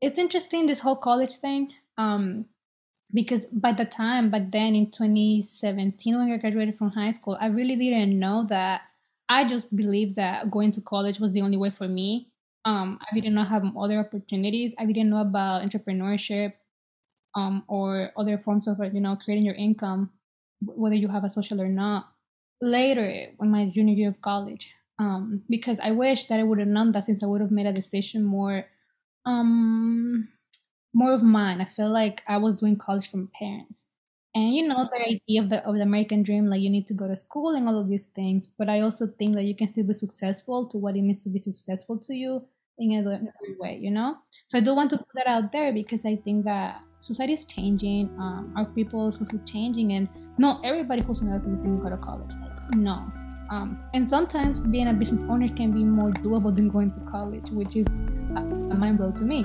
it's interesting this whole college thing. Um, because by the time back then in 2017 when I graduated from high school, I really didn't know that. I just believed that going to college was the only way for me. Um, I didn't know have other opportunities. I didn't know about entrepreneurship, um, or other forms of you know creating your income, whether you have a social or not. Later, when my junior year of college, um, because I wish that I would have known that since I would have made a decision more um more of mine. I feel like I was doing college from parents. And you know the idea of the of the American dream, like you need to go to school and all of these things. But I also think that you can still be successful to what it means to be successful to you in a way, you know. So I do want to put that out there because I think that society is changing. Um, our people is also changing, and not everybody who's in America can go to college. Like, no. Um, and sometimes being a business owner can be more doable than going to college, which is a, mind blow to me.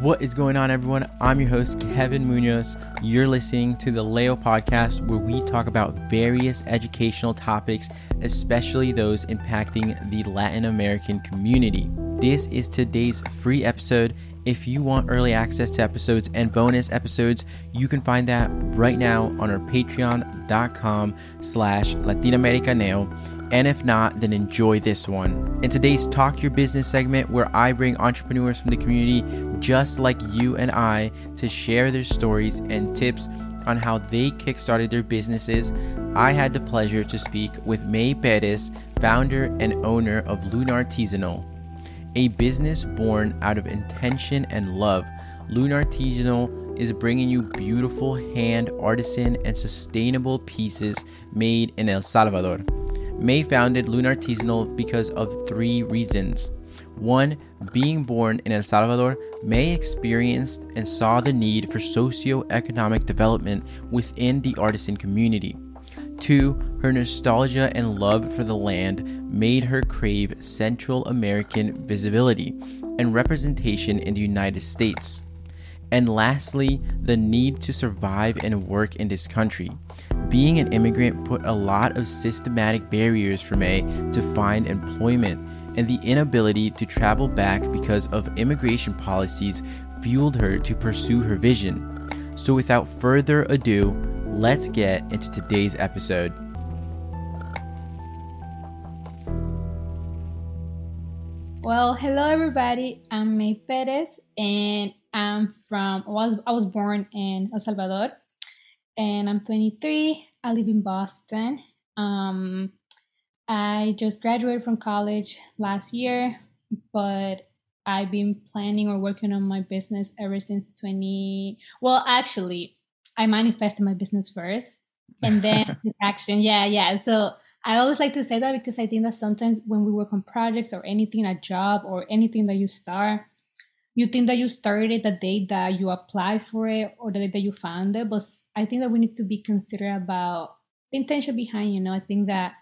What is going on, everyone? I'm your host, Kevin Munoz. You're listening to the Leo podcast, where we talk about various educational topics, especially those impacting the Latin American community. This is today's free episode. If you want early access to episodes and bonus episodes, you can find that right now on our patreon.com slash latinoamericaneo and if not, then enjoy this one. In today's Talk Your Business segment, where I bring entrepreneurs from the community just like you and I to share their stories and tips on how they kickstarted their businesses, I had the pleasure to speak with May Perez, founder and owner of Luna Artesanal, a business born out of intention and love. Luna Artesanal is bringing you beautiful hand artisan and sustainable pieces made in El Salvador. May founded Luna Artesanal because of three reasons. One, being born in El Salvador, May experienced and saw the need for socio-economic development within the artisan community. Two, her nostalgia and love for the land made her crave Central American visibility and representation in the United States. And lastly, the need to survive and work in this country. Being an immigrant put a lot of systematic barriers for May to find employment, and the inability to travel back because of immigration policies fueled her to pursue her vision. So, without further ado, let's get into today's episode. Well, hello everybody. I'm May Perez, and I'm from was I was born in El Salvador, and I'm 23. I live in Boston. Um, I just graduated from college last year, but I've been planning or working on my business ever since 20. Well, actually, I manifested my business first and then action. Yeah, yeah. So I always like to say that because I think that sometimes when we work on projects or anything, a job or anything that you start, you think that you started the day that you apply for it or the day that you found it. But I think that we need to be considerate about the intention behind, you know, I think that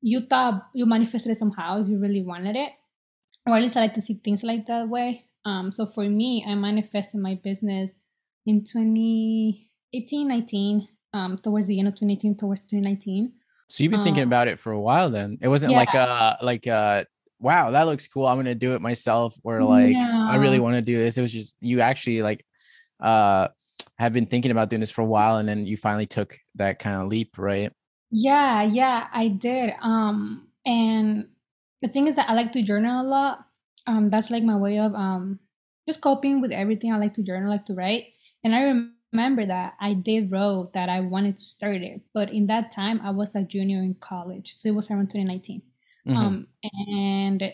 you thought you manifested it somehow if you really wanted it. Or at least I like to see things like that way. Um, so for me, I manifested my business in 2018, 19, um, towards the end of 2018, towards 2019. So you've been um, thinking about it for a while then. It wasn't yeah. like a like a wow, that looks cool. I'm gonna do it myself, or like I really want to do this. It was just you actually like uh have been thinking about doing this for a while and then you finally took that kind of leap, right? Yeah, yeah, I did. Um and the thing is that I like to journal a lot. Um that's like my way of um just coping with everything. I like to journal, I like to write. And I remember that I did wrote that I wanted to start it, but in that time I was a junior in college. So it was around 2019. Mm-hmm. Um, and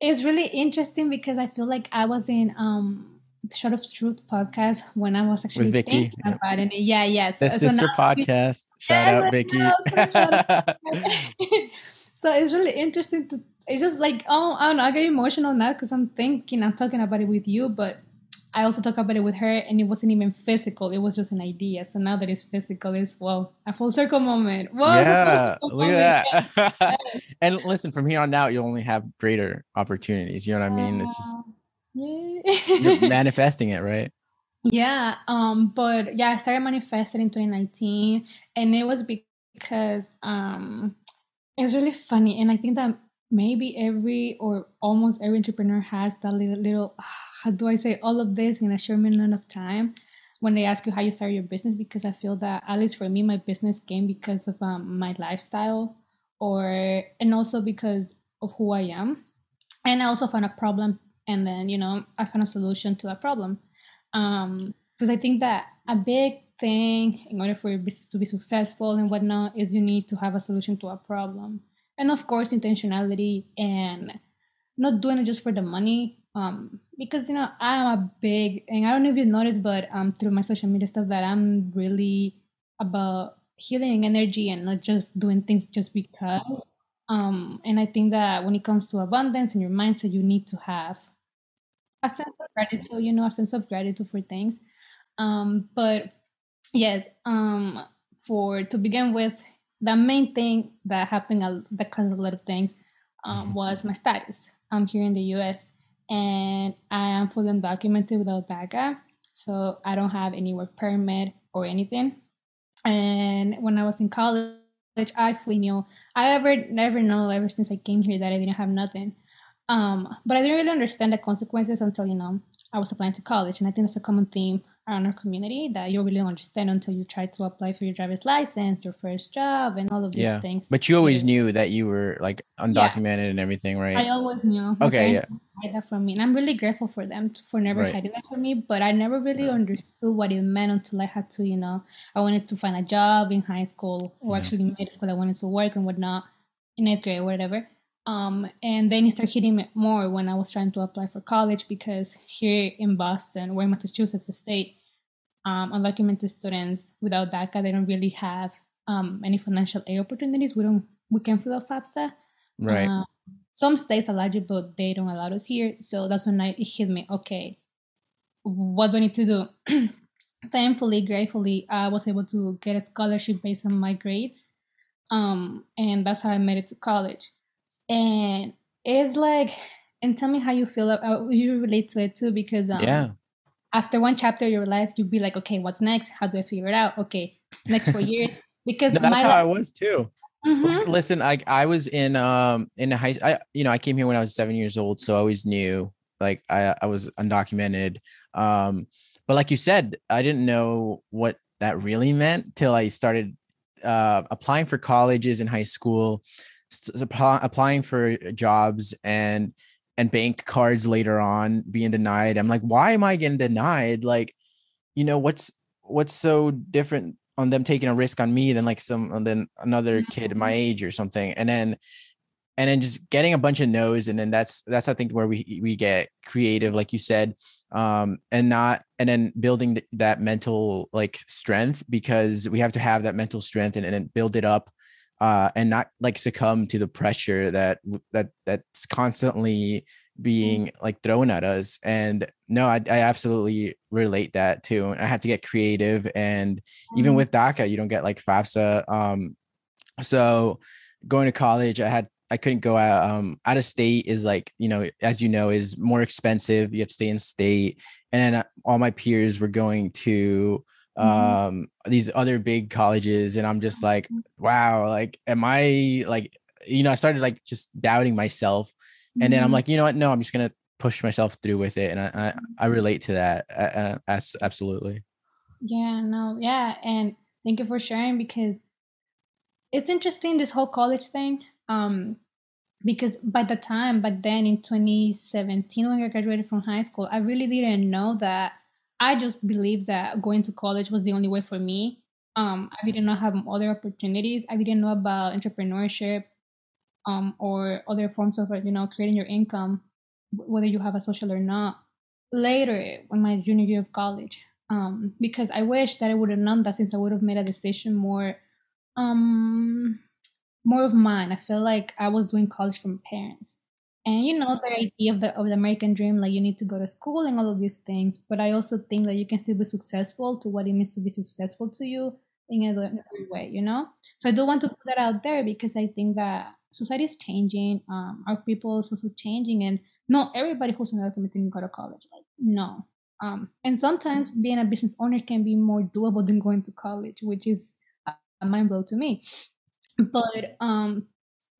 it's really interesting because I feel like I was in um Shot of Truth podcast when I was actually thinking yeah. about it. Yeah, yeah. So, the so sister podcast. Shout yeah, out Vicky. so it's really interesting to. It's just like oh I don't know. I get emotional now because I'm thinking I'm talking about it with you, but I also talk about it with her, and it wasn't even physical. It was just an idea. So now that it's physical, it's well a full circle moment. Whoa, yeah, look moment. at that. and listen, from here on out, you'll only have greater opportunities. You know what I mean? It's just yeah. you're manifesting it, right? Yeah. Um. But yeah, I started manifesting in 2019, and it was because um, it's really funny, and I think that maybe every or almost every entrepreneur has that little, little how do I say all of this in a short amount of time when they ask you how you started your business because I feel that at least for me my business came because of um, my lifestyle or and also because of who I am. And I also found a problem and then you know I found a solution to that problem. Um, because I think that a big thing in order for your business to be successful and whatnot is you need to have a solution to a problem and of course intentionality and not doing it just for the money um, because you know i'm a big and i don't know if you noticed but um, through my social media stuff that i'm really about healing energy and not just doing things just because. Um, and i think that when it comes to abundance and your mindset you need to have a sense of gratitude you know a sense of gratitude for things. Um, but yes um, for to begin with the main thing that happened that caused a lot of things um, was my status. I'm here in the U.S. and I am fully undocumented without DACA, so I don't have any work permit or anything. And when I was in college, I fully knew I ever never know ever since I came here that I didn't have nothing. Um, but I didn't really understand the consequences until you know I was applying to college, and I think that's a common theme around our community that you really don't understand until you try to apply for your driver's license, your first job, and all of these yeah. things. But you always knew that you were like undocumented yeah. and everything, right? I always knew. Okay, yeah. Hide that from me, and I'm really grateful for them for never right. hiding that from me. But I never really understood what it meant until I had to, you know, I wanted to find a job in high school or actually in middle school. I wanted to work and whatnot in eighth grade or whatever. Um, and then it started hitting me more when I was trying to apply for college because here in Boston, where Massachusetts, state, um, undocumented students without DACA, they don't really have um, any financial aid opportunities. We don't, we can fill out FAFSA. Right. Uh, some states allow you, but they don't allow us here. So that's when I, it hit me. Okay, what do I need to do? Thankfully, gratefully, I was able to get a scholarship based on my grades, um, and that's how I made it to college. And it's like, and tell me how you feel. About, you relate to it too, because um, yeah, after one chapter of your life, you'd be like, okay, what's next? How do I figure it out? Okay, next four years. Because no, that's how I was too. Mm-hmm. Listen, I I was in um in high I you know I came here when I was seven years old, so I always knew like I I was undocumented. Um, but like you said, I didn't know what that really meant till I started uh applying for colleges in high school, applying for jobs and and bank cards later on being denied. I'm like, why am I getting denied? Like, you know, what's what's so different on them taking a risk on me than like some than another kid my mm-hmm. age or something? And then and then just getting a bunch of no's and then that's that's i think where we we get creative like you said um and not and then building th- that mental like strength because we have to have that mental strength and, and then build it up uh, and not like succumb to the pressure that that that's constantly being mm-hmm. like thrown at us. And no, I, I absolutely relate that too. And I had to get creative, and even with DACA, you don't get like FAFSA. Um, so going to college, I had I couldn't go out. Um, out of state is like you know, as you know, is more expensive. You have to stay in state, and then uh, all my peers were going to Mm-hmm. um these other big colleges and i'm just like mm-hmm. wow like am i like you know i started like just doubting myself and then i'm mm-hmm. like you know what no i'm just gonna push myself through with it and i i, I relate to that uh, as absolutely yeah no yeah and thank you for sharing because it's interesting this whole college thing um because by the time but then in 2017 when i graduated from high school i really didn't know that I just believed that going to college was the only way for me. Um, I didn't know have other opportunities. I didn't know about entrepreneurship um, or other forms of you know creating your income, whether you have a social or not. Later, in my junior year of college, um, because I wish that I would have known that since I would have made a decision more, um, more of mine. I feel like I was doing college from parents and you know the idea of the of the American dream, like you need to go to school and all of these things. But I also think that you can still be successful to what it means to be successful to you in a way, you know. So I do want to put that out there because I think that society is changing, um, our people is also changing, and not everybody who's undocumented can go to college. Like no, um, and sometimes being a business owner can be more doable than going to college, which is a mind blow to me. But um,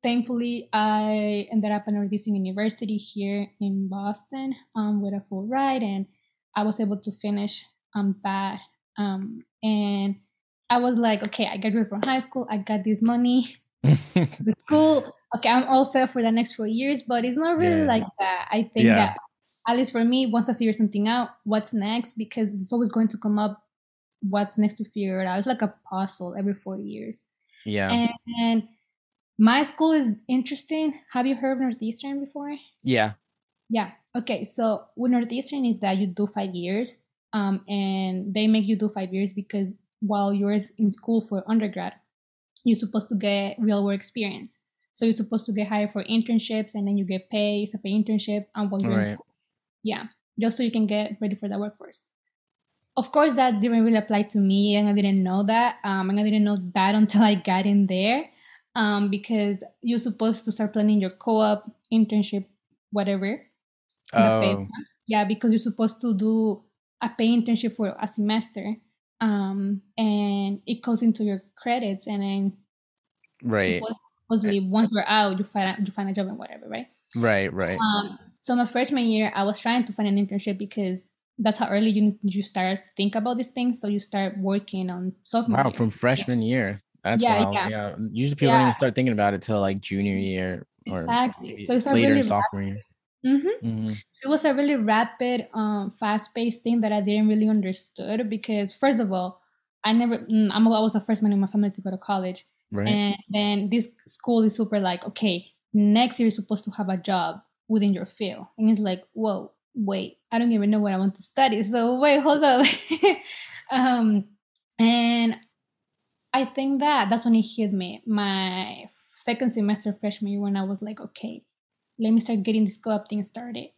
thankfully, I ended up at Northeastern University here in Boston um, with a full ride, and I was able to finish um, that. Um, and I was like, okay, I graduated from high school. I got this money. the school, okay, I'm all set for the next four years, but it's not really yeah. like that. I think yeah. that, at least for me, once I figure something out, what's next? Because it's always going to come up what's next to figure it out. It's like a puzzle every four years. Yeah. And, and my school is interesting. Have you heard of Northeastern before? Yeah. Yeah. Okay. So with Northeastern is that you do five years, um, and they make you do five years because while you're in school for undergrad, you're supposed to get real work experience. So you're supposed to get hired for internships, and then you get paid for internship and while you're right. in school. Yeah, just so you can get ready for the workforce. Of course, that didn't really apply to me, and I didn't know that. Um, and I didn't know that until I got in there, um, because you're supposed to start planning your co-op, internship, whatever. Oh. Yeah, because you're supposed to do a pay internship for a semester um, and it goes into your credits, and then right. Supposedly, once you're out, you find you find a job and whatever, right? Right, right. Um, so my freshman year, I was trying to find an internship because that's how early you you start think about these things. So you start working on sophomore. Wow, year. from freshman yeah. year. That's yeah, wild. Yeah. yeah. Usually people yeah. don't even start thinking about it till like junior year or exactly. so it's later really sophomore year. Mm-hmm. Mm-hmm. It was a really rapid, um, fast-paced thing that I didn't really understood because, first of all, I never, mm, I'm, I was the first one in my family to go to college, right. and then this school is super like, okay, next year you're supposed to have a job within your field, and it's like, whoa, wait, I don't even know what I want to study, so wait, hold up, um, and I think that that's when it hit me. My second semester freshman year when I was like, okay, let me start getting this co-op thing started.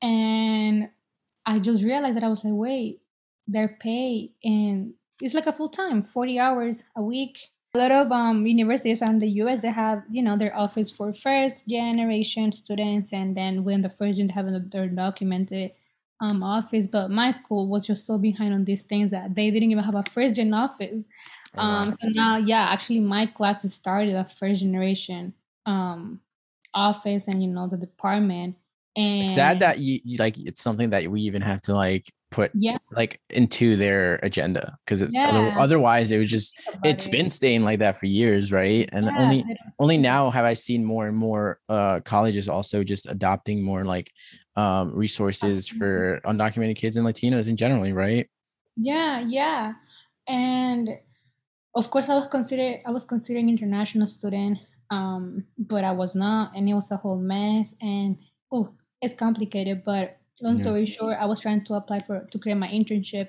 And I just realized that I was like, wait, their pay and it's like a full time, 40 hours a week. A lot of um, universities in the US, they have, you know, their office for first generation students. And then when the first gen, have their documented um, office. But my school was just so behind on these things that they didn't even have a first gen office. Oh, um, so now, yeah, actually my classes started a first generation um, office and you know the department and it's sad that you, you, like it's something that we even have to like put yeah. like into their agenda because it's yeah. other, otherwise it was just it's it. been staying like that for years right? And yeah, only only now have i seen more and more uh colleges also just adopting more like um resources for undocumented kids and latinos in generally right? Yeah yeah. And of course i was consider i was considering international student um, but I was not, and it was a whole mess. And oh, it's complicated. But long story yeah. short, I was trying to apply for to create my internship,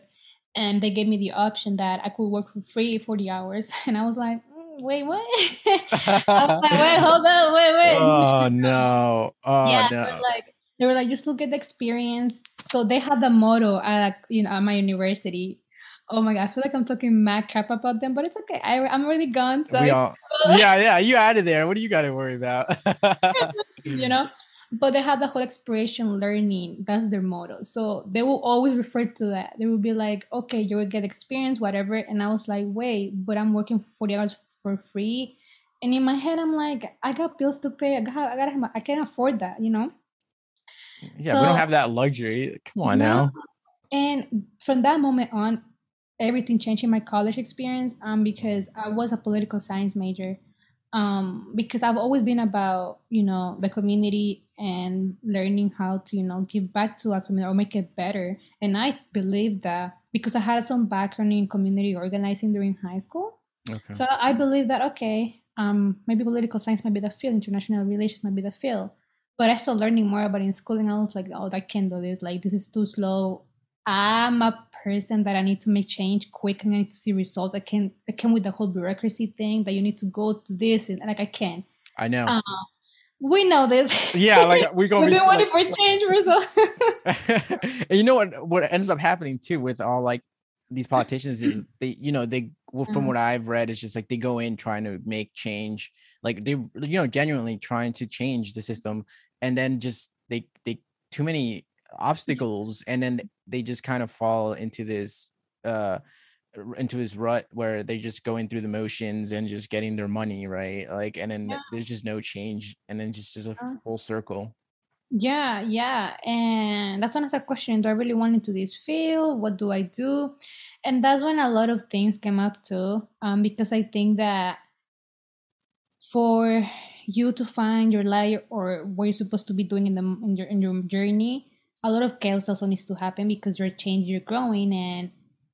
and they gave me the option that I could work for free forty hours, and I was like. Mm, wait, what? I was like, wait, hold on, wait, wait. Oh no! Oh yeah, no! Like they were like, just look at the experience. So they had the motto at you know at my university Oh my god, I feel like I'm talking mad crap about them, but it's okay. I, I'm already gone. So all, yeah, yeah, you out of there. What do you got to worry about? you know, but they have the whole experiential learning. That's their motto. So they will always refer to that. They will be like, okay, you will get experience, whatever. And I was like, wait, but I'm working for 40 hours for free. And in my head, I'm like, I got bills to pay. I got, I got, I can't afford that, you know. Yeah, so, we don't have that luxury. Come on now. And from that moment on, everything changed in my college experience um, because I was a political science major. Um, because I've always been about, you know, the community and learning how to, you know, give back to our community or make it better. And I believe that because I had some background in community organizing during high school. Okay. So I believe that, okay, um, maybe political science might be the field, international relations might be the field. But I started learning more about it in school and I was like, oh, I can't do this. Like, this is too slow. I'm a person that I need to make change quick and I need to see results. I can't I can't with the whole bureaucracy thing that you need to go to this and like I can't. I know. Uh, we know this. Yeah, like we go. We've been waiting for change results. and you know what? What ends up happening too with all like these politicians is they, you know, they well, from uh-huh. what I've read, it's just like they go in trying to make change, like they, you know, genuinely trying to change the system, and then just they they too many obstacles and then they just kind of fall into this uh into his rut where they're just going through the motions and just getting their money right like and then Yeah. there's just no change and then just just a Yeah. full circle Yeah, yeah. And that's when I started questioning, do I really want into this field? What do I do? And that's when a lot of things came up too. Um, because I think that for you to find your life or what you're supposed to be doing in the in your in your journey, a lot of chaos also needs to happen because you're changing, you're growing, and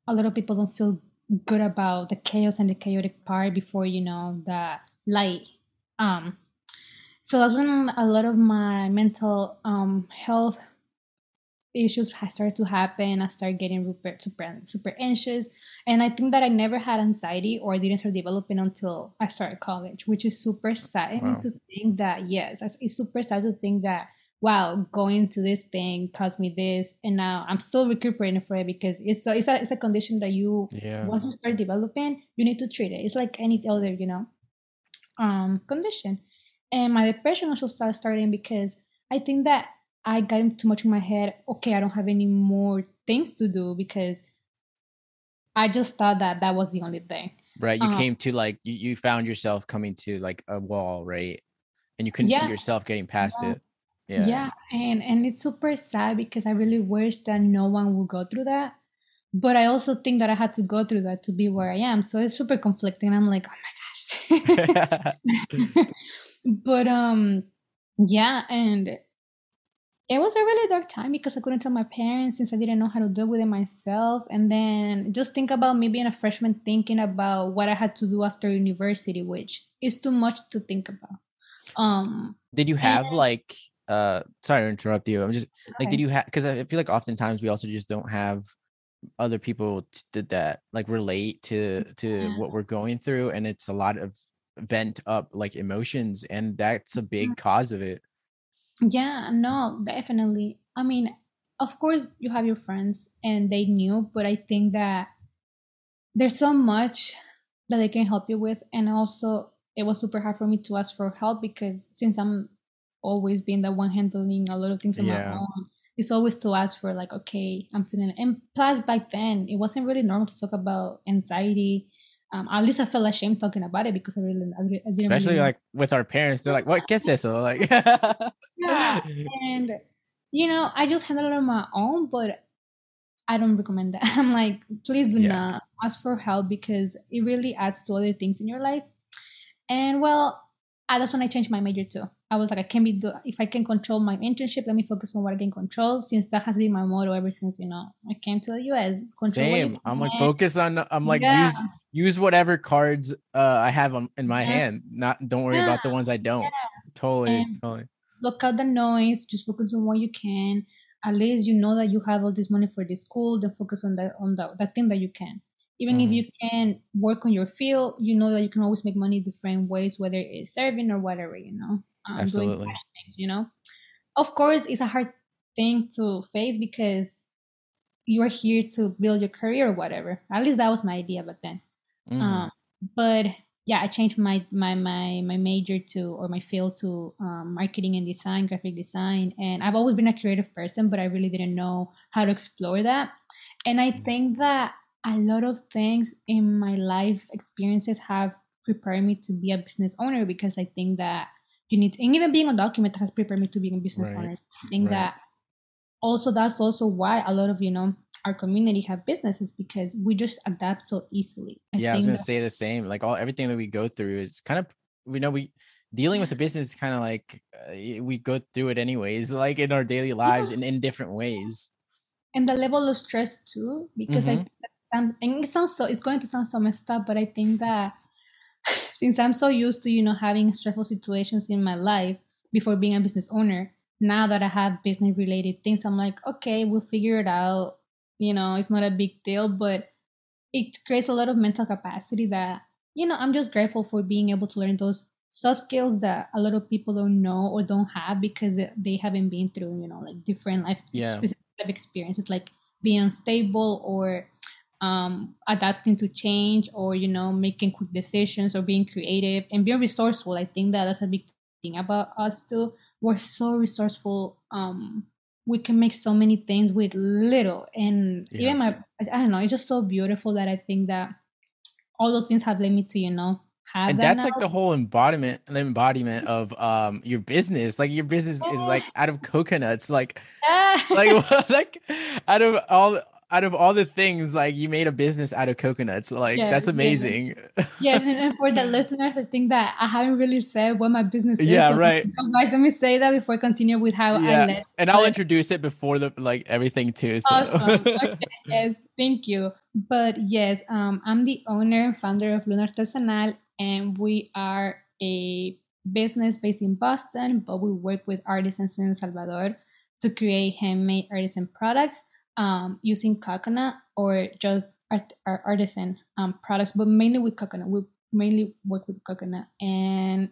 a lot of people don't feel good about the chaos and the chaotic part before you know the light. Um, so that's when a lot of my mental um, health issues started to happen. I started getting super, super, anxious. And I think that I never had anxiety or didn't start developing until I started college, which is super sad Wow. to think that, yes, it's super sad to think that, wow, going to this thing caused me this. And now I'm still recuperating for it because it's a, it's a, it's a condition that you yeah once you start developing, you need to treat it. It's like any other, you know, um, condition. And my depression also started starting because I think that I got in too much in my head. Okay, I don't have any more things to do because I just thought that that was the only thing. right you uh, came to like you, you found yourself coming to like a wall right and you couldn't see yourself getting past Yeah. it Yeah. yeah and and it's super sad because I really wish that no one would go through that. But I also think that I had to go through that to be where I am. So it's super conflicting. I'm like, oh my gosh. but um yeah and it was a really dark time because i couldn't tell my parents since i didn't know how to deal with it myself and then just think about me being a freshman thinking about what i had to do after university which is too much to think about um did you have And- like uh sorry to interrupt you i'm just like did you have because i feel like oftentimes we also just don't have other people did that like relate to to Yeah. what we're going through and it's a lot of vent up like emotions and that's a big cause of it Yeah, no, definitely. I mean, of course, you have your friends and they knew, but I think that there's so much that they can help you with. And also, it was super hard for me to ask for help because since I'm always being the one handling a lot of things on Yeah. my own, it's always to ask for, like, okay, I'm feeling. And plus, back then, it wasn't really normal to talk about anxiety. Um, at least I felt ashamed talking about it because I really, I, I didn't especially really like with our parents they're like what kiss this so like Yeah. and you know i just handle it on my own but i don't recommend that i'm like please do Yeah. not ask for help because it really adds to other things in your life and well uh, that's when i changed my major too i was like i can be do if i can control my internship let me focus on what i can control since that has been my motto ever since you know. I came to the us control same. I'm like focus on i'm like Yeah. use use whatever cards uh i have on, in my Yeah. hand not don't worry about the ones i don't. Totally And- totally. Look out the noise just focus on what you can. At least you know that you have all this money for the school then focus on that on the, that thing that you can. Even Mhm. if you can work on your field you know that you can always make money different ways whether it's serving or whatever you know um, doing absolutely things you know of course it's a hard thing to face because you are here to build your career or whatever at least that was my idea back then Mhm. um, but yeah, I changed my my my my major to or my field to um, marketing and design, graphic design, and I've always been a creative person, but I really didn't know how to explore that. And I Mm. think that a lot of things in my life experiences have prepared me to be a business owner because I think that you need, and even being a document has prepared me to be a business Right. owner. I think Right. that also that's also why a lot of you know our community have businesses because we just adapt so easily. I yeah i was gonna that- say the same like all everything that we go through is kind of we know we dealing with a business is kind of like uh, we go through it anyways like in our daily lives and in different ways and the level of stress too because i Mhm. think that sound, and it sounds so it's going to sound so messed up but i think that since i'm so used to you know having stressful situations in my life before being a business owner now that i have business related things i'm like okay we'll figure it out you know it's not a big deal but it creates a lot of mental capacity that you know i'm just grateful for being able to learn those soft skills that a lot of people don't know or don't have because they- haven't been through you know like different life Yeah. specific life experiences like being unstable or um, adapting to change or you know making quick decisions or being creative and being resourceful. I think that that's a big thing about us too. We're so resourceful um, we can make so many things with little. And Yeah. even my i don't know it's just so beautiful that i think that all those things have led me to you know have and that that's like the whole embodiment embodiment of um your business. Like your business is like out of coconuts. Like like like out of all out of all the things like you made a business out of coconuts like Yeah, that's amazing yeah and, and for the listeners i think that i haven't really said what my business is Yeah, so right. let me say that before I continue with how Yeah, i led and i'll but- introduce it before the like everything too so Awesome. Okay, yes, thank you. But yes, um, I'm the owner and founder of Luna Artesanal, and we are a business based in Boston, but we work with artisans in El Salvador to create handmade artisan products um, using coconut or just art- ar- artisan um, products, but mainly with coconut. We mainly work with coconut and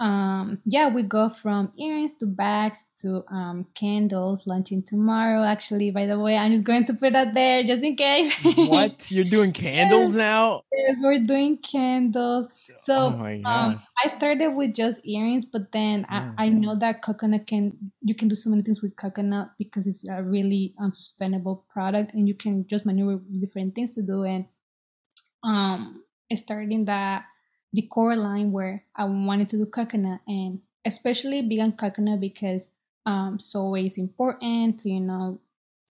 um yeah we go from earrings to bags to um candles launching tomorrow. Actually by the way i'm just going to put that there just in case. What? You're doing candles now? Yes, we're doing candles. So oh um, I started with just earrings, but then Yeah. I, I know that coconut can you can do so many things with coconut because it's a really um, sustainable product, and you can just maneuver different things to do. And um, starting that the core line where I wanted to do coconut, and especially vegan coconut because um, soy is important to you know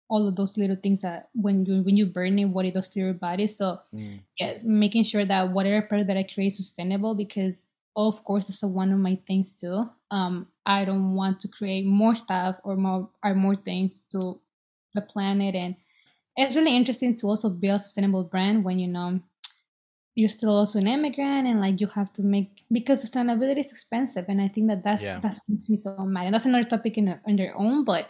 all of those little things that when you when you burn it, what it does to your body. So Mm. yes making sure that whatever product that i create is sustainable because of course that's one of my things too um i don't want to create more stuff or more or more things to the planet and it's really interesting to also build a sustainable brand when you know you're still also an immigrant and like you have to make because sustainability is expensive and i think that that's Yeah. that makes me so mad. And that's another topic in, in their own but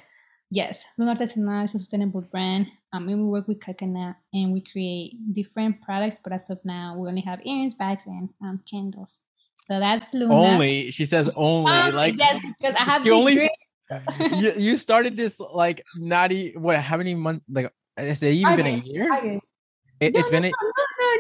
yes Luna Artesanal is a sustainable brand. Um, and we work with coconut and we create different products but as of now we only have earrings bags and um, candles. So that's Luna. Only she says only Only, like yes because i have she only you, you started this like not e- what how many months like has it even been a year? August. it, No, it's been a, no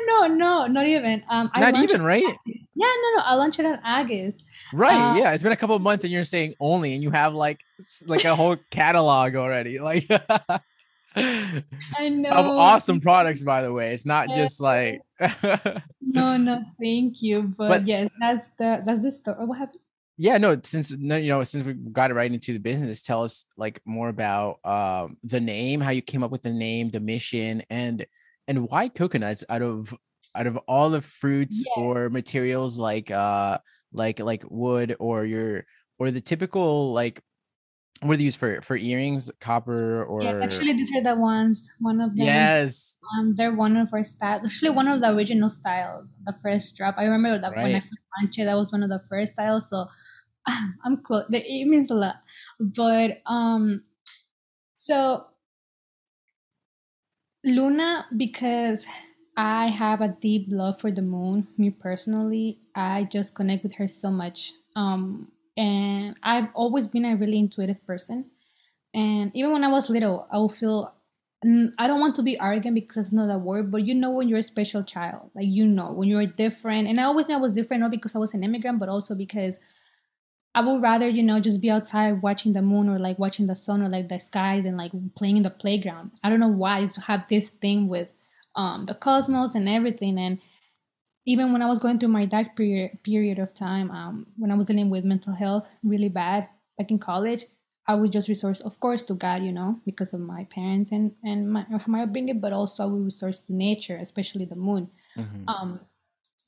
no no no not even. Um I not even right? yeah no no i launched it in august. Right Uh, yeah it's been a couple of months and you're saying only and you have like like a whole catalog already like i know. of awesome products by the way it's not just like no no thank you but, But- yes that's the that's the story. What happened? Yeah no since no you know since we got it right into the business tell us like more about um the name how you came up with the name the mission and and why coconuts out of out of all the fruits Yeah. or materials like uh like like wood or your or the typical like what are they used for for earrings? Copper or yeah actually these are the ones one of them yes. um they're one of our styles actually one of the original styles the first drop. I remember that when i first launched it that was one of the first styles so i'm close it means a lot. But um so luna because i have a deep love for the moon me personally i just connect with her so much um and i've always been a really intuitive person and even when i was little i would feel I don't want to be arrogant because it's not a word, but you know when you're a special child, like you know when you're different. And I always knew I was different, not because I was an immigrant, but also because I would rather, you know, just be outside watching the moon or like watching the sun or like the sky than like playing in the playground. I don't know why I have this thing with um, the cosmos and everything. And even when I was going through my dark period period of time, um, when I was dealing with mental health really bad back in college, I would just resort, of course, to God, you know, because of my parents and and my my upbringing, but also I would resort to nature, especially the moon. Mhm. Um,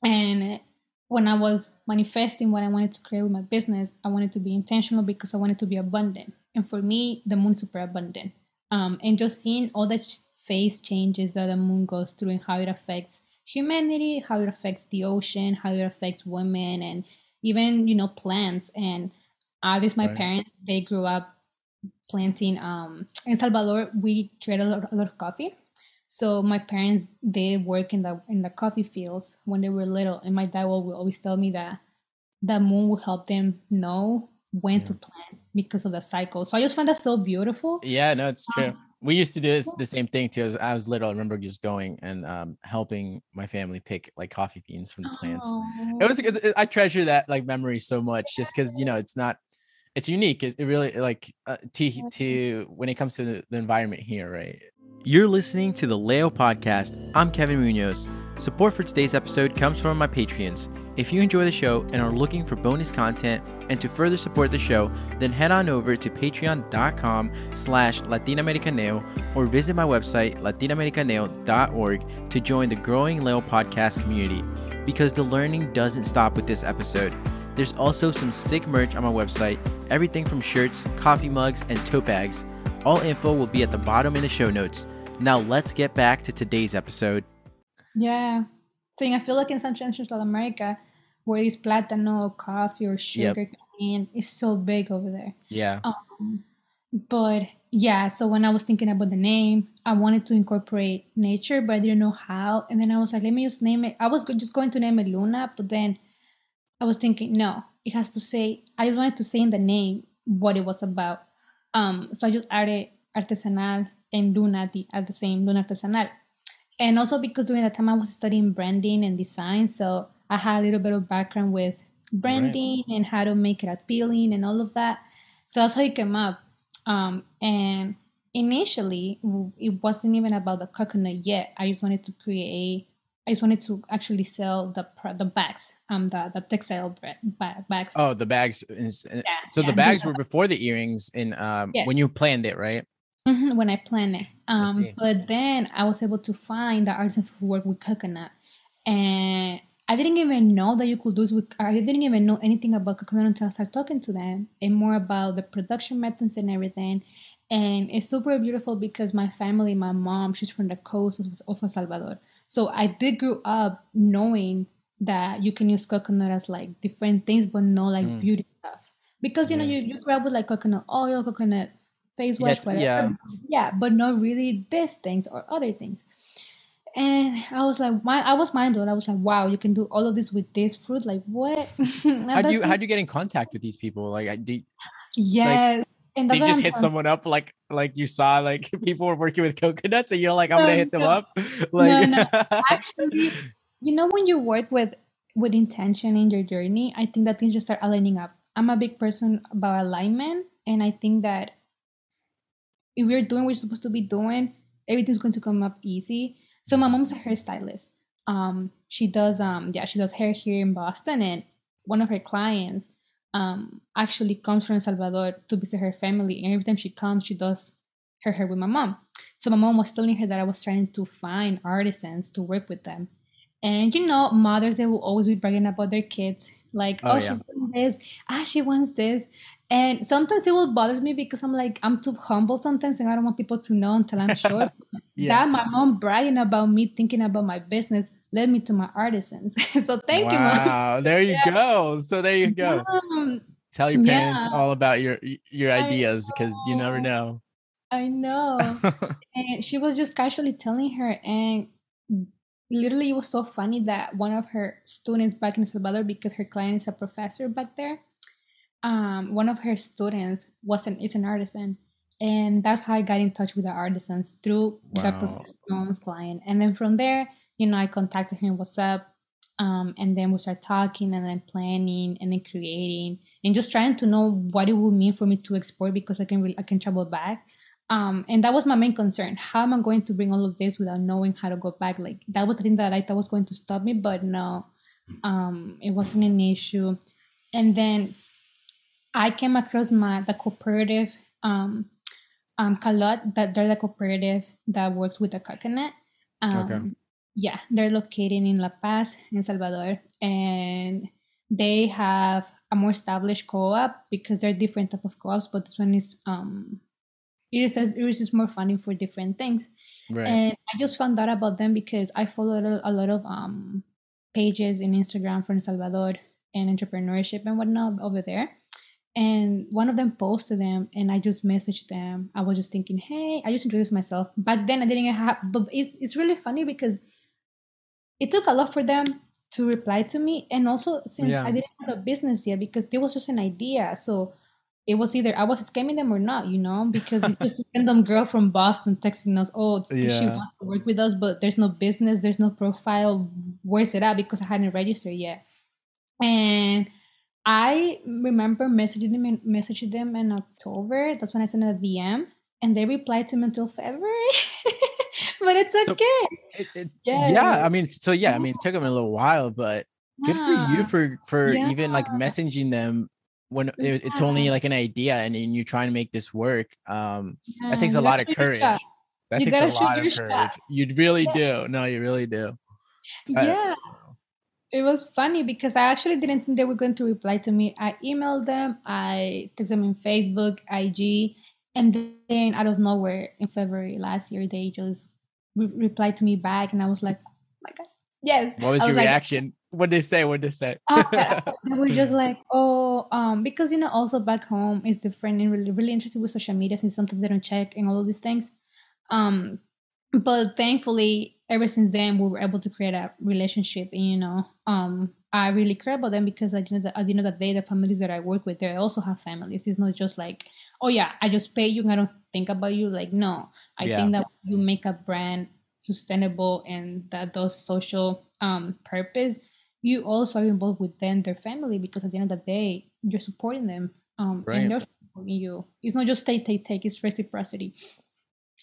and when I was manifesting what I wanted to create with my business, I wanted to be intentional because I wanted to be abundant. And for me, the moon's super abundant. Um, and just seeing all the phase changes that the moon goes through and how it affects humanity, how it affects the ocean, how it affects women, and even you know plants. And at least my Right. parents, they grew up planting. Um, in Salvador, we create a lot, a lot of coffee. So my parents they work in the in the coffee fields when they were little, and my dad will always tell me that the moon will help them know when to plant because of the cycle. So I just find that so beautiful. Yeah, no, it's true. Um, we used to do this the same thing too. As I was little, I remember just going and um, helping my family pick like coffee beans from the plants. Aw. It was it, I treasure that like memory so much, just because you know it's not it's unique. It, it really like uh, to to when it comes to the, the environment here, right? You're listening to the Leo podcast. I'm Kevin Munoz. Support for today's episode comes from my Patreons. If you enjoy the show and are looking for bonus content and to further support the show, then head on over to patreon.com slash latinoamericaneo or visit my website latinoamericaneo.org to join the growing Leo podcast community. Because the learning doesn't stop with this episode. There's also some sick merch on my website, everything from shirts, coffee mugs, and tote bags. All info will be at the bottom in the show notes. Now let's get back to today's episode. Yeah. So I feel like in Central and Central America, where this platano, coffee, or sugar yep. cane is so big over there. Yeah. Um, but yeah, so when I was thinking about the name, I wanted to incorporate nature, but I didn't know how. And then I was like, let me just name it. I was just going to name it Luna, but then I was thinking, no, it has to say. I just wanted to say in the name what it was about. Um, so I just added artisanal and Luna at the, at the same Luna artesanal, and also because during that time I was studying branding and design, so I had a little bit of background with branding right. and how to make it appealing and all of that. So that's how it came up. Um, and initially, it wasn't even about the coconut yet. I just wanted to create. I just wanted to actually sell the the bags, um, the the textile bags. Oh, the bags. Yeah, so yeah. the bags were before the earrings, in um, yes. when you planned it, right? Mm-hmm, when I planned it. Um, but then I was able to find the artisans who work with coconut, and I didn't even know that you could do this with, I didn't even know anything about coconut until I started talking to them and more about the production methods and everything. And it's super beautiful because my family, my mom, she's from the coast of, of El Salvador. So I did grow up knowing that you can use coconut as like different things, but no like mm. beauty stuff. Because you yeah. know, you, you grew up with like coconut oil, coconut face wash, whatever. Yeah. yeah, but not really these things or other things and I was like, my, I was mind blown. I was like, wow, you can do all of this with this fruit. Like, what? how do you how do you get in contact with these people? Like, I do. Yeah. Like, and you just hit someone up like like you saw like people were working with coconuts and you're like I'm gonna hit them up like no, no. actually you know when you work with with intention in your journey I think that things just start aligning up I'm a big person about alignment and I think that if we're doing what we're supposed to be doing everything's going to come up easy so my mom's a hairstylist. Um, she does um yeah she does hair here in Boston, and one of her clients um actually comes from El Salvador to visit her family, and every time she comes, she does her hair with my mom. So my mom was telling her that I was trying to find artisans to work with them. And you know, mothers they will always be bragging about their kids, like, oh, oh yeah. she's doing this, ah, she wants this. And sometimes it will bother me because I'm like, I'm too humble sometimes and I don't want people to know until I'm sure. yeah. That my mom bragging about me thinking about my business led me to my artisans. so thank wow. you, mom. Wow, there you yeah. go. So there you go. Tell your parents yeah. all about your your ideas because you never know. I know. and she was just casually telling her and literally it was so funny that one of her students back in Salvador because her client is a professor back there um, one of her students was an is an artisan, and that's how I got in touch with the artisans through wow. the professional client. And then from there, you know, I contacted him, what's up, um, and then we start talking, and then planning, and then creating, and just trying to know what it would mean for me to export because I can really, I can travel back. Um, and that was my main concern. How am I going to bring all of this without knowing how to go back? Like that was the thing that I thought was going to stop me, but no, um, it wasn't an issue. And then I came across my the cooperative um, um, Calot that they're the cooperative that works with the coconut. Um, okay. Yeah, they're located in La Paz, in Salvador, and they have a more established co-op because they're different type of co-ops, but this one is um, it is it is more funding for different things. Right. And I just found out about them because I follow a lot of um pages in Instagram for El Salvador and entrepreneurship and whatnot over there and one of them posted them and i just messaged them. I was just thinking hey i just introduced myself. But then i didn't have but it's, it's really funny because it took a lot for them to reply to me. And also since yeah. i didn't have a business yet because there was just an idea. So it was either i was scamming them or not you know because it's a random girl from boston texting us oh yeah. she want to work with us? But there's no business there's no profile. Where's it at? Because i hadn't registered yet. And I remember messaging them in, messaging them in October. That's when I sent a DM, and they replied to me until February. but it's okay. So it, it, yeah. yeah, I mean, so yeah, I mean, it took them a little while, but good for you for for yeah. even like messaging them when yeah. it, it's only like an idea and, and you're trying to make this work. Um, that takes a lot of courage. That you takes a lot of courage. You really do. No, you really do. Yeah. It was funny because I actually didn't think they were going to reply to me. I emailed them, I texted them in Facebook, IG, and then out of nowhere in February last year, they just re- replied to me back, and I was like, oh my god, yes. What was, was your like, reaction? What did they say? What did they say? oh, they were just like, oh, um, because you know, also back home is different and really, really interested with social media since sometimes they don't check and all of these things. Um, but thankfully, ever since then we were able to create a relationship and you know. Um i really care about them because I know that as you know that they the families that i work with they also have families. It's not just like oh yeah i just pay you and i don't think about you. Like no. I yeah. think that you make a brand sustainable and that does social um purpose you also are involved with them their family because at the end of the day you're supporting them um right. and they're supporting you. It's not just take take take it's reciprocity.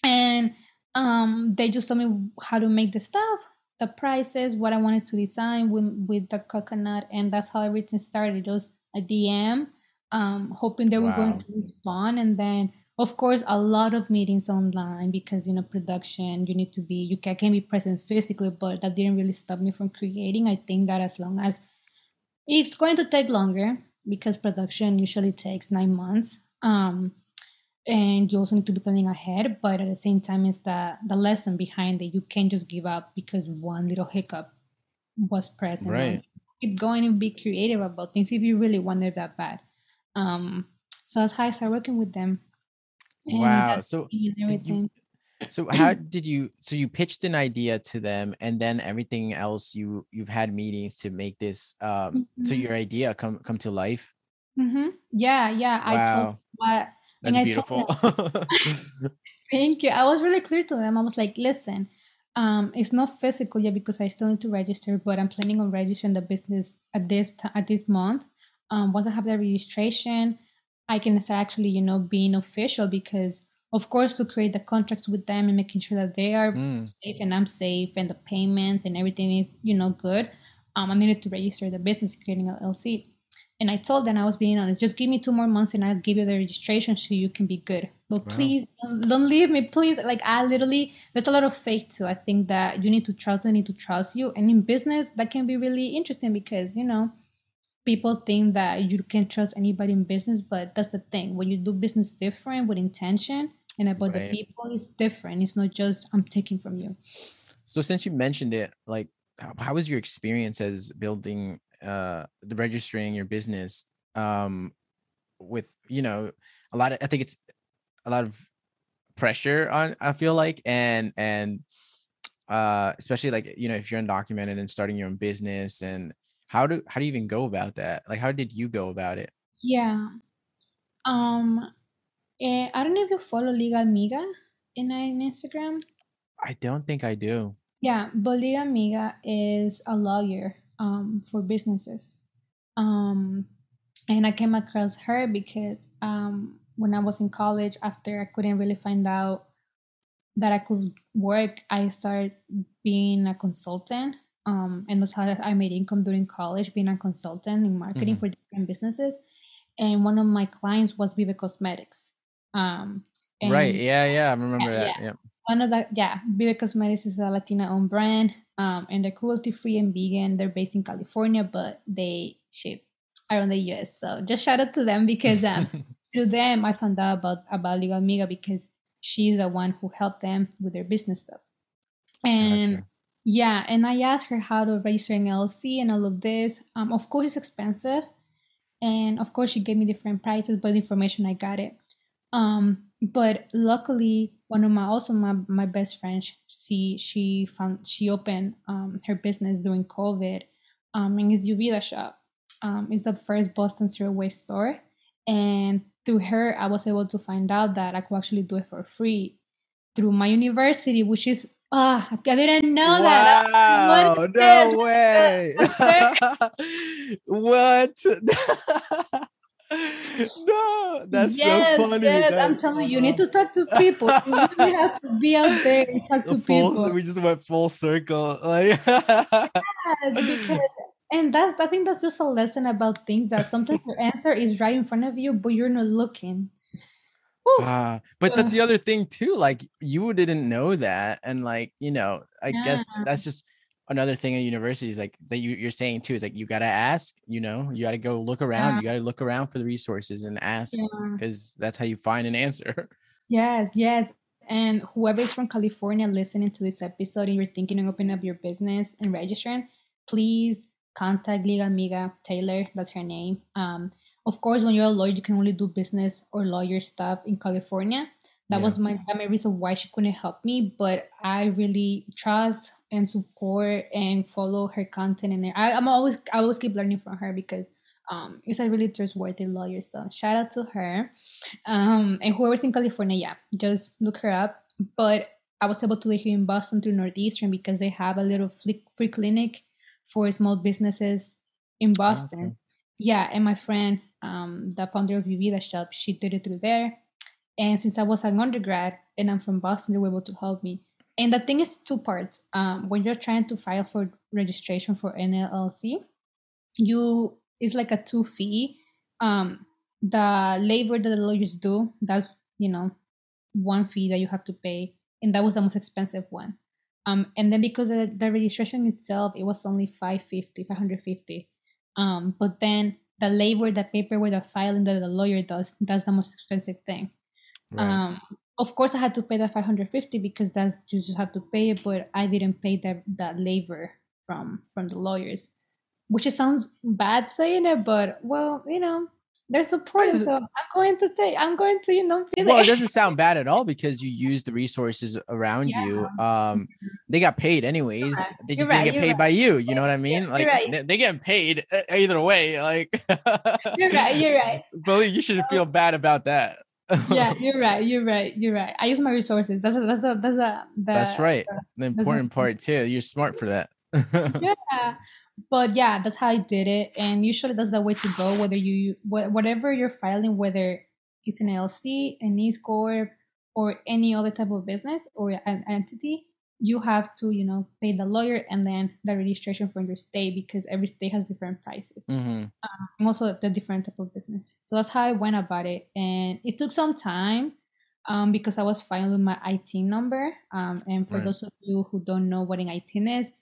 And um, they just told me how to make the stuff, the prices, what I wanted to design with, with the coconut, and that's how everything started. Just a DM, um, hoping they were wow. going to respond, and then of course a lot of meetings online because you know production you need to be you can, can be present physically but that didn't really stop me from creating i think that as long as it's going to take longer because production usually takes nine months um, and you also need to be planning ahead but at the same time is the the lesson behind it you can't just give up because one little hiccup was present. Right. Keep going and be creative about things if you really want it that bad. Um so that's how i started working with them. Wow. so you, so how did you so you pitched an idea to them and then everything else you you've had meetings to make this um mm-hmm. so your idea come come to life? Mm-hmm. yeah yeah. Wow. i told what that's beautiful. Thank you. I was really clear to them. I was like, listen, um, it's not physical yet because I still need to register, but I'm planning on registering the business at this at this month. Um, once I have the registration, I can start actually, you know, being official because, of course, to create the contracts with them and making sure that they are mm. safe and I'm safe and the payments and everything is, you know, good. Um, I needed to register the business, creating an LLC. And I told them I was being honest. Just give me two more months and I'll give you the registration so you can be good. But wow. please don't leave me, please. Like I literally, there's a lot of faith too. I think that you need to trust. They need to trust you. And in business, that can be really interesting because you know people think that you can trust anybody in business, but that's the thing. When you do business different with intention and about right. the people, it's different. It's not just I'm taking from you. So since you mentioned it, like how was your experience as building uh the registering your business um with you know a lot of i think it's a lot of pressure on i feel like and and uh especially like you know if you're undocumented and starting your own business and how do how do you even go about that? Like how did you go about it? Yeah. Um eh, i don't know if you follow Liga Amiga in, in instagram. I don't think i do. Yeah but Liga Amiga is a lawyer um, for businesses. Um, and I came across her because um, when I was in college, after I couldn't really find out that I could work, I started being a consultant. Um, and that's how I made income during college, being a consultant in marketing mm-hmm. for different businesses. And one of my clients was Vive Cosmetics. Um, right. Yeah. Yeah. I remember that. Yeah. yeah. One of the, yeah, Vive Cosmetics is a Latina owned brand um, and they're cruelty free and vegan. They're based in California, but they ship around the US. So just shout out to them because um, through them I found out about about Liga Amiga because she's the one who helped them with their business stuff. And gotcha. yeah, and I asked her how to register an LLC and all of this. Um, of course, it's expensive, and of course, she gave me different prices, but the information I got it. Um, but luckily one of my also my, my best friends she she found she opened um, her business during covid um, and it's Uvida shop um, it's the first boston zero waste store and through her i was able to find out that i could actually do it for free through my university which is Ah, I didn't know wow, that. no way. what? No, that's yes, so funny. Yes, That- I'm telling you, you need to talk to people. You really have to be out there and talk to full, people. we just went full circle. Like Yes, because and that I think that's just a lesson about things that sometimes your answer is right in front of you, but you're not looking. Ah, but that's the other thing too. Like you didn't know that, and like you know, I guess that's just another thing at universities, like that you, you're saying too. Is like you gotta ask. You know, you gotta go look around. Yeah. You gotta look around for the resources and ask Yeah. because that's how you find an answer. Yes, yes. And whoever is from California listening to this episode and you're thinking of opening up your business and registering, please contact Liga Amiga Taylor. That's her name. Um, of course, when you're a lawyer, you can only do business or lawyer stuff in California. That Yeah. was my that my reason why she couldn't help me. But I really trust and support and follow her content, and I, I'm always I always keep learning from her because um, it's a really trustworthy lawyer. So shout out to her. Um, and whoever's in California, yeah, just look her up. But I was able to live here in Boston through Northeastern because they have a little free free clinic for small businesses in Boston. Okay. Yeah, and my friend, um, the founder of Uvida Shop, she did it through there. And since I was an undergrad and I'm from Boston, they were able to help me. And the thing is two parts. Um, when you're trying to file for registration for an LLC, you it's like a two fee. Um, the labor that the lawyers do, that's you know, one fee that you have to pay, and that was the most expensive one. Um, and then because of the registration itself, it was only 550, 550. Um, but then the labor, the paperwork, the filing that the lawyer does, that's the most expensive thing. Um, of course, I had to pay that 550 because that's you just have to pay it, but I didn't pay that that labor from from the lawyers, which it sounds bad saying it, but well, you know, they're supportive, so I'm going to say I'm going to you know feel well, it it. doesn't sound bad at all because you use the resources around you. Um, they got paid anyways. right. They just right, didn't get paid right. by you. You know what I mean? you're like they, they get paid either way. Like You're right. You're right. Believe you shouldn't feel bad about that. Yeah, you're right. You're right. You're right. I use my resources. That's a, that's a, that's a, the, that's right. The important thing. part too. You're smart for that. yeah but yeah that's how i did it and usually that's the way to go whether you wha- whatever you're filing whether it's an lc an e corp or any other type of business or an entity you have to you know pay the lawyer and then the registration for your state because every state has different prices Mhm. and also the different type of business. So that's how I went about it, and it took some time um, because I was filing with my ITIN number. Um, and for Right. those of you who don't know what an ITIN is,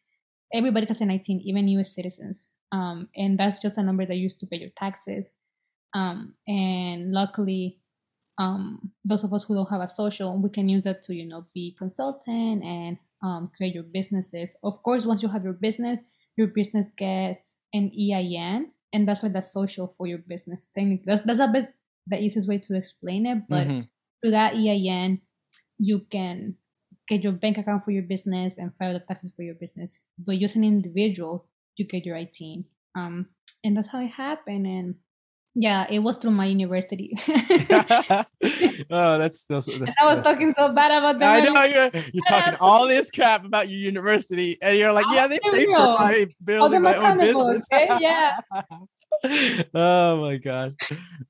everybody has an ITIN, even U.S. citizens, um, and that's just a number that you use to pay your taxes. Um, and luckily, um, those of us who don't have a social, we can use that to you know be consultant and um, create your businesses. Of course, once you have your business, your business gets an EIN, and that's like the social for your business. Technically, that's that's the best, the easiest way to explain it. But Mhm. through that EIN, you can get your bank account for your business and file the taxes for your business. But using an individual, you get your ITIN. Um, and that's how it happened. And yeah, it was through my university. oh, that's still. That's And I was talking so bad about them. I know you're you're talking all this crap about your university, and you're like, yeah, they pay for my building my own business. okay? Yeah. oh my gosh.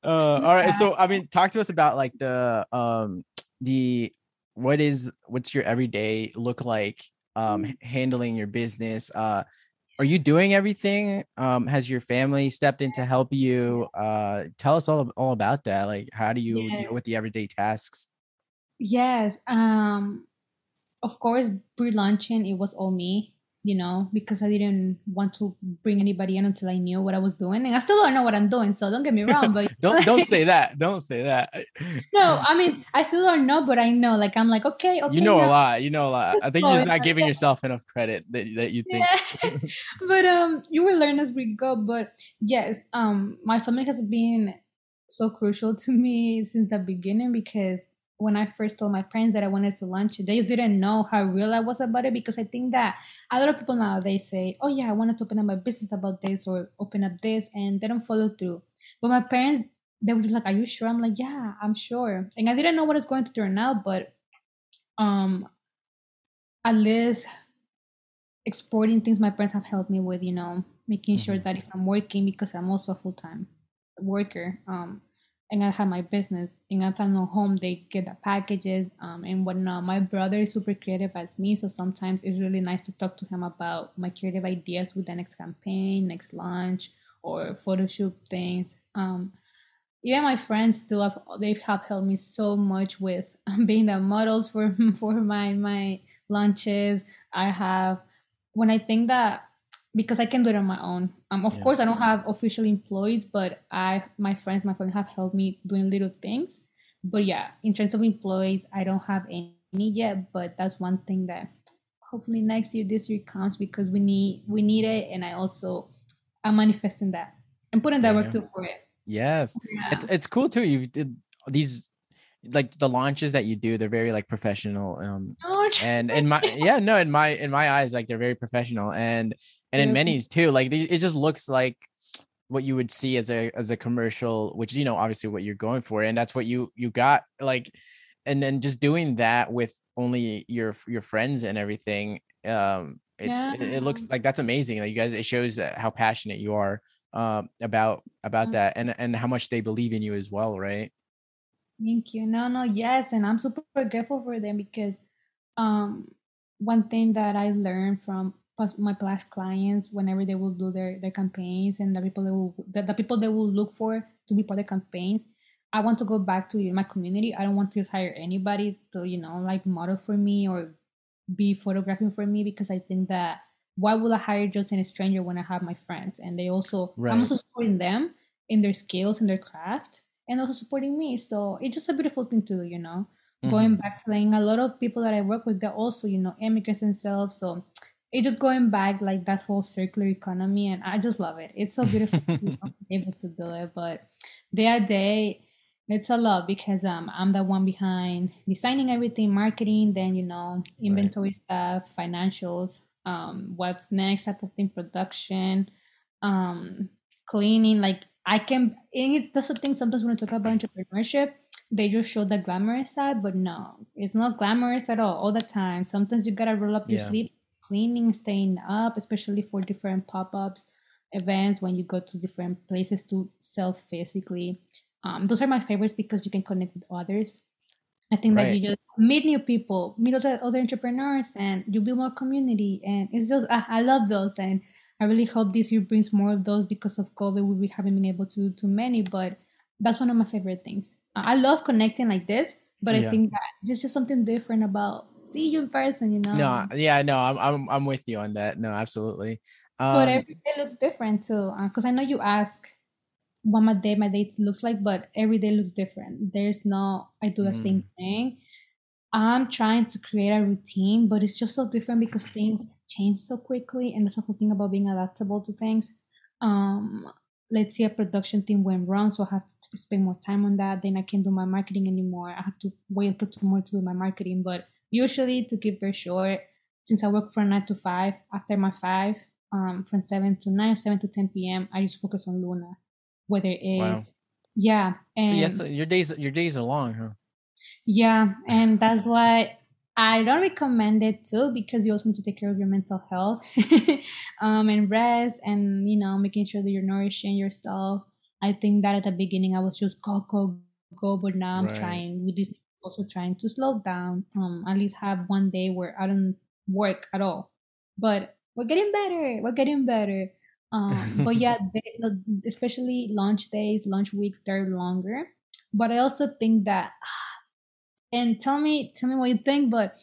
Uh, all right. So I mean, talk to us about like the um the what is what's your everyday look like um handling your business uh are you doing everything um has your family stepped in to help you uh tell us all all about that like how do you Yeah. deal with the everyday tasks Yes. Um of course pre-launching it was all me, you know, because I didn't want to bring anybody in until I knew what I was doing. And I still don't know what I'm doing, so don't get me wrong, but don't don't say that don't say that no, I mean I still don't know, but I know. Like I'm like, okay, okay. you know a lot you know a lot i think you're just not giving yourself enough credit that, that you think Yeah. but um you will learn as we go. But yes, um my family has been so crucial to me since the beginning because when I first told my parents that I wanted to launch it, they just didn't know how real I was about it because I think that a lot of people nowadays say, Oh yeah, I wanted to open up my business about this or open up this and they don't follow through. But my parents they were just like, Are you sure? I'm like, Yeah, I'm sure. And I didn't know what it's going to turn out, but um at least exporting things my parents have helped me with, you know, making sure Mm-hmm. that if I'm working because I'm also a full time worker, um, and I have my business, and I'm not home, they get the packages, um, and whatnot. My brother is super creative as me, so sometimes it's really nice to talk to him about my creative ideas with the next campaign, next launch, or photo shoot things. Um, even my friends too have they have helped me so much with being the models for for my my launches i have when i think that because i can do it on my own um of Yeah. course i don't have official employees but i my friends my friends have helped me doing little things but yeah in terms of employees i don't have any yet but that's one thing that hopefully next year this year comes because we need we need it and i also i'm manifesting that and putting that work to for it Yes. yeah. It's it's cool too. You did these like the launches that you do, they're very like professional. Um and in my yeah, no, in my in my eyes, like they're very professional and and in Yeah. many's too. Like it just looks like what you would see as a as a commercial, which you know, obviously what you're going for, and that's what you you got. Like, and then just doing that with only your your friends and everything. Um, it's it, it looks like that's amazing. Like you guys, it shows uh, how passionate you are um about about Yeah. that and and how much they believe in you as well, right? Thank you. No, no, yes, and I'm super grateful for them because um one thing that I learned from my past clients whenever they will do their their campaigns and the people they will the, the people they will look for to be part of campaigns, I want to go back to my community. I don't want to just hire anybody to you know like model for me or be photographing for me because I think that why would I hire just a stranger when I have my friends and they also Right. I'm also supporting them in their skills and their craft and also supporting me. So it's just a beautiful thing to do, you know. Going Mhm. back playing a lot of people that I work with, they're also, you know, immigrants themselves. So it's just going back like that whole circular economy and I just love it. It's so beautiful to be able to do it. But day by day, it's a lot because um I'm the one behind designing everything, marketing, then you know, inventory stuff, financials, um, what's next type of thing, production, um, cleaning. Like I can it, that's the thing sometimes when I talk about entrepreneurship, they just show the glamorous side, but no, it's not glamorous at all all the time. Sometimes you gotta roll up your Yeah. Cleaning, staying up, especially for different pop-ups events when you go to different places to sell physically. Um, those are my favorites because you can connect with others. I think that you just meet new people, meet other, other entrepreneurs, and you build more community. And it's just, I, I love those. And I really hope this year brings more of those because of COVID. We haven't been able to do too many, but that's one of my favorite things. I I love connecting like this, but Yeah. I think that there's just something different about see you in person, you know? No, yeah, no, I'm I'm I'm with you on that. No, absolutely. but Um, every day looks different too. Because I know you ask what my day, my day looks like, but every day looks different. There's no, I do the Mm. same thing. I'm trying to create a routine, but it's just so different because things change so quickly, and that's the whole thing about being adaptable to things. Um, let's say a production thing went wrong, so I have to spend more time on that. Then I can't do my marketing anymore. I have to wait until tomorrow to do my marketing. But usually, to keep very short, since I work from nine to five, after my five, um, from seven to nine, seven to ten p.m., I just focus on Luna, whether it is Wow. yeah, so and yes, your days your days are long, huh? yeah, and that's why I don't recommend it too because you also need to take care of your mental health um, and rest and you know making sure that you're nourishing yourself. I think that at the beginning I was just go go go, but now I'm Right. trying with this also trying to slow down. Um, at least have one day where I don't work at all. But we're getting better. We're getting better. Um, but yeah, they, especially launch days, launch weeks, they're longer. But I also think that and tell me tell me what you think but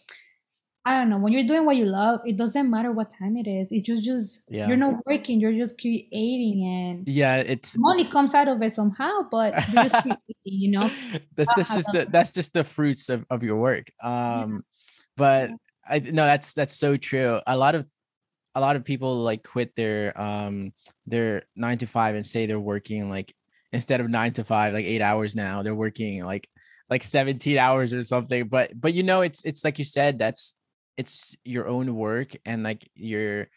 i don't know when you're doing what you love it doesn't matter what time it is it's just just Yeah. you're not working you're just creating and Yeah, it's money comes out of it somehow but you're just creating you know that's that's just the that's just the fruits of, of your work. Um, but I no, that's that's so true. A lot of a lot of people like quit their um their nine to five and say they're working like instead of nine to five, like eight hours now, they're working like like 17 hours or something. But but you know, it's it's like you said, that's it's your own work and like you're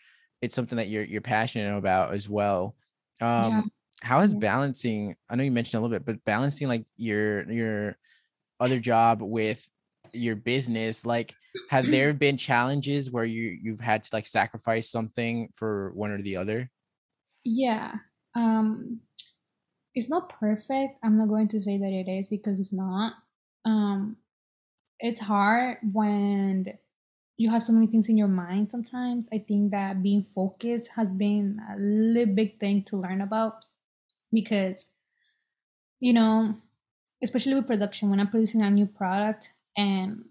it's something that you're you're passionate about as well. Um Yeah. how is balancing i know you mentioned a little bit but balancing like your your other job with your business like have there been challenges where you you've had to like sacrifice something for one or the other yeah um it's not perfect i'm not going to say that it is because it's not um it's hard when you have so many things in your mind sometimes i think that being focused has been a little big thing to learn about because you know especially with production when i'm producing a new product and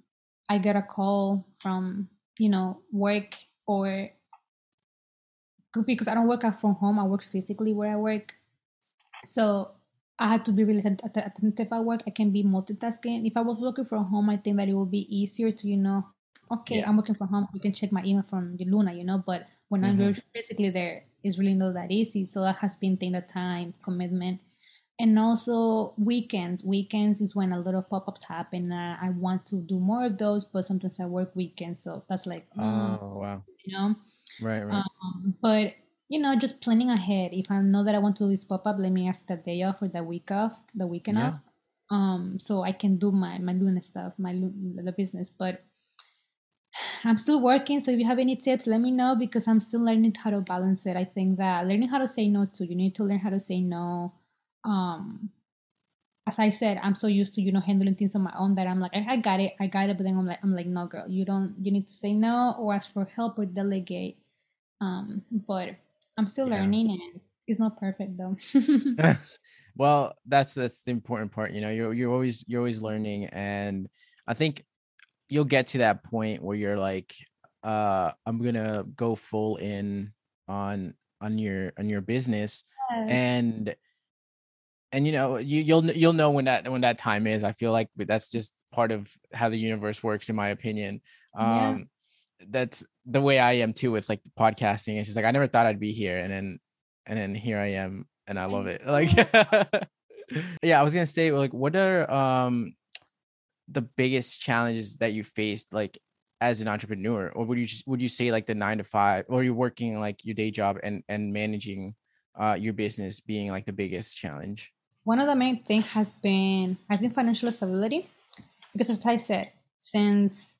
i get a call from you know work or because i don't work out from home i work physically where i work. So i had to be really attentive at work. I can be multitasking. If i was working from home i think that it would be easier to you know okay yeah. i'm working from home. You can check my email from the luna you know but when mm-hmm. i'm physically there it's really not that easy. So that has been taking the time commitment. And also weekends. Weekends is when a lot of pop-ups happen uh, i want to do more of those but sometimes i work weekends so that's like mm, oh wow. you know? Right right. Um, but you know just planning ahead. If i know that i want to do this pop-up let me ask the day off or the week off the weekend yeah. off. Um so i can do my my luna stuff my the business but I'm still working, so if you have any tips, let me know because I'm still learning how to balance it. I think that learning how to say no to you need to learn how to say no um as I said, I'm so used to you know handling things on my own that I'm like I, I, got it, I got it. But then I'm like I'm like no, girl, you don't. You need to say no or ask for help or delegate. Um, but I'm still yeah. learning and it's not perfect though. well, that's that's the important part. You know, you're you're always you're always learning, and I think you'll get to that point where you're like, uh, I'm gonna go full in on on your on your business, yes. and and you know you, you'll you'll know when that when that time is. I feel like that's just part of how the universe works in my opinion. Um yeah. that's the way i am too with like podcasting. It's just like i never thought i'd be here and then and then here i am and i love it. Like yeah i was gonna say like what are um the biggest challenges that you faced like as an entrepreneur or would you just would you say like the nine to five or you're working like your day job and and managing uh your business being like the biggest challenge one of the main things has been I think financial stability, because as I said, since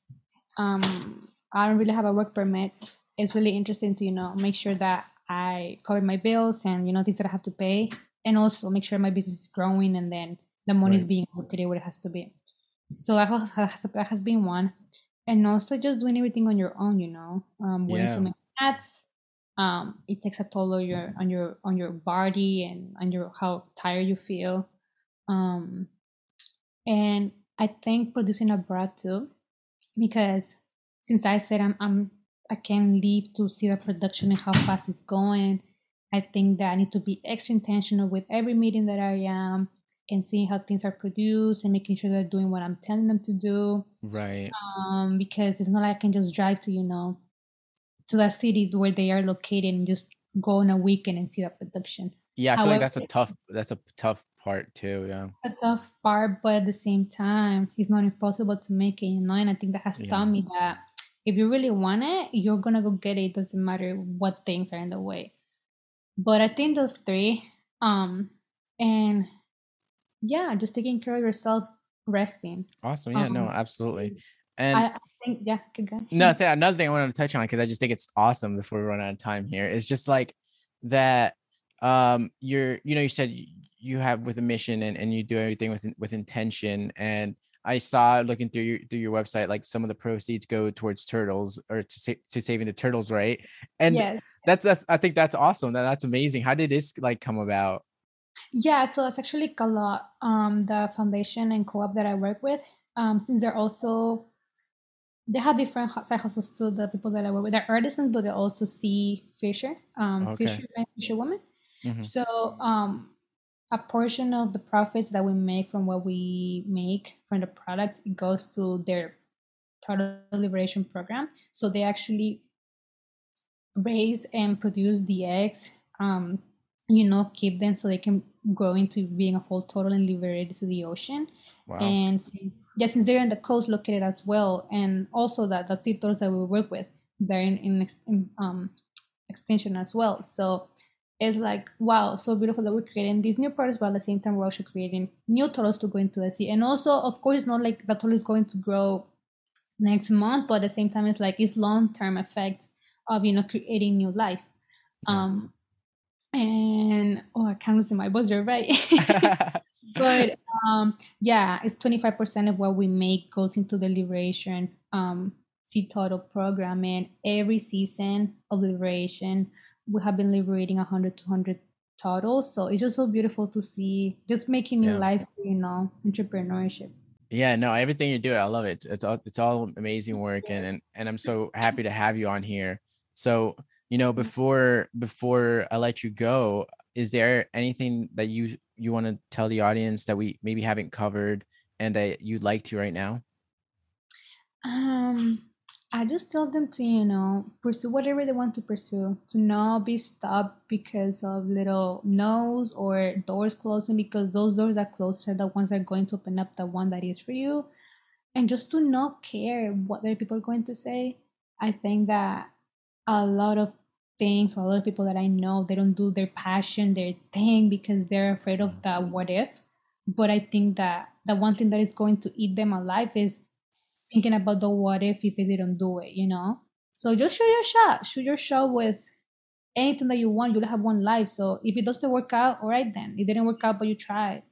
um, I don't really have a work permit, it's really interesting to you know make sure that I cover my bills and you know things that I have to pay, and also make sure my business is growing and then the money right. is being allocated where it has to be. So that has, that has been one, and also just doing everything on your own. You know, um, wearing yeah. so many hats, um, it takes a toll on your on your on your body and on your how tired you feel um, and i think producing a abroad too because since i said i'm, I'm i can leave to see the production and how fast it's going i think that i need to be extra intentional with every meeting that i am and seeing how things are produced and making sure they're doing what i'm telling them to do right um because it's not like i can just drive to you know to that city where they are located and just go on a weekend and see that production. Yeah, I feel like that's a tough that's a tough part too. Yeah. A tough part, but at the same time, it's not impossible to make it, you know. And I think that has yeah. taught me that if you really want it, you're gonna go get it. It doesn't matter what things are in the way. But I think those three, um, and yeah, just taking care of yourself, resting. Awesome. Yeah, um, no, absolutely. And I, I think, yeah, good go. No, say another thing I wanted to touch on because I just think it's awesome before we run out of time here is just like that. Um, you're, you know, you said you have with a mission and, and you do everything with with intention. And I saw looking through your through your website, like some of the proceeds go towards turtles or to sa- to saving the turtles, right? And yes. that's that's I think that's awesome. That that's amazing. How did this like come about? Yeah, so it's actually Kala, um, the foundation and co-op that I work with. Um, since they're also they have different side hustles too. The people that I work with, they're artisans, but they also sea fisher, um, okay. fisher fisher women. Mm-hmm. So, um, a portion of the profits that we make from what we make from the product it goes to their turtle liberation program. So they actually raise and produce the eggs, um, you know, keep them so they can grow into being a full turtle and liberate to the ocean. Wow. And since yeah, since they're in the coast located as well, and also that the seed that we work with, they're in, in, in um, extension as well. So it's like wow, so beautiful that we're creating these new products, but at the same time we're also creating new turtles to go into the sea. And also, of course, it's not like the turtle is going to grow next month, but at the same time, it's like it's long term effect of you know creating new life. Um, and oh, I can't lose my. You're right. but um, yeah, it's 25% of what we make goes into the liberation um, Seed Total program. And every season of liberation, we have been liberating 100 200 total. So it's just so beautiful to see just making new yeah. life, you know, entrepreneurship. Yeah, no, everything you do, I love it. It's all it's all amazing work, and and, and I'm so happy to have you on here. So you know, before before I let you go, is there anything that you you want to tell the audience that we maybe haven't covered and that you'd like to right now? Um, I just tell them to, you know, pursue whatever they want to pursue, to not be stopped because of little no's or doors closing, because those doors that close are the ones that are going to open up the one that is for you. And just to not care what other people are going to say. I think that a lot of things, so a lot of people that I know, they don't do their passion, their thing, because they're afraid of the what if. But I think that the one thing that is going to eat them alive is thinking about the what if if they didn't do it, you know? So just shoot your shot. Shoot your shot with anything that you want. You'll have one life. So if it doesn't work out, all right then. It didn't work out, but you tried.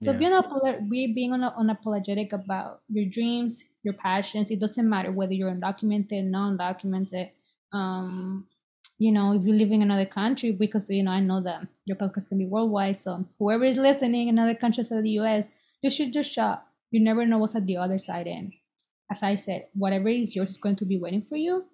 So yeah. being be being un- unapologetic about your dreams, your passions. It doesn't matter whether you're undocumented, non-documented. Um, you know, if you live in another country, because you know I know that your podcast can be worldwide. So whoever is listening in other countries of the U.S., you should just shot. You never know what's at the other side end as I said, whatever is yours is going to be waiting for you.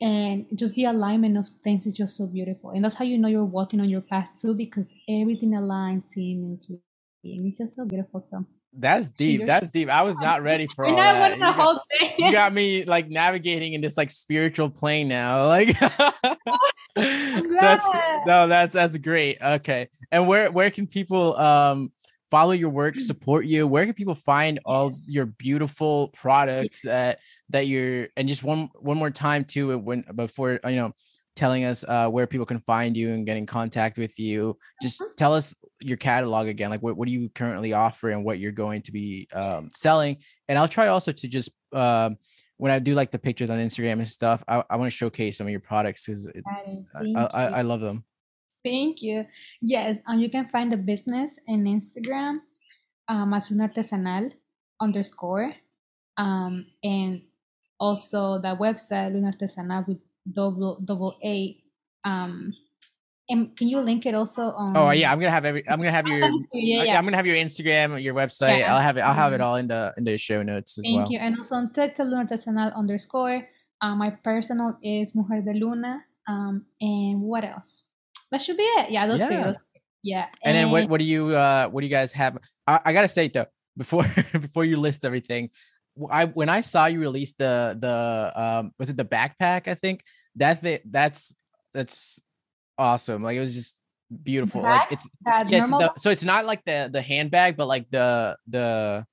And just the alignment of things is just so beautiful. And that's how you know you're walking on your path too, because everything aligns seamlessly. And it's just so beautiful. So that's deep. That's deep. I was not ready for all that. You got, you got, me like navigating in this like spiritual plane now. Like that's no, that's that's great. Okay. And where where can people um follow your work, mm. support you? Where can people find all your beautiful products that that you're and just one one more time too when before you know telling us uh, where people can find you and get in contact with you. Just uh-huh. tell us your catalog again. Like what, what do you currently offer and what you're going to be um, selling? And I'll try also to just um, when I do like the pictures on Instagram and stuff, I, I want to showcase some of your products because I, I, I, love them. Thank you. Yes, um, you can find the business in Instagram, um, as Artesanal underscore, um, and also the website Luna Artesanal with double double A. Um, and can you link it also on? Oh yeah, I'm gonna have every. I'm gonna have your. yeah, yeah. I'm gonna have your Instagram, your website. Yeah. I'll have it. I'll have it mm-hmm. all in the in the show notes as Thank well. Thank you. And also on TikTok, Luna Artesanal underscore. Uh, my personal is Mujer de Luna. Um, and what else? that should be it. Yeah, those yeah. two. Yeah. And, and, then what what do you uh what do you guys have? I, I gotta say though, before before you list everything, I when I saw you release the the um was it the backpack? I think that's it. That's that's awesome. Like it was just beautiful. Like it's yeah, it's the, so it's not like the the handbag, but like the the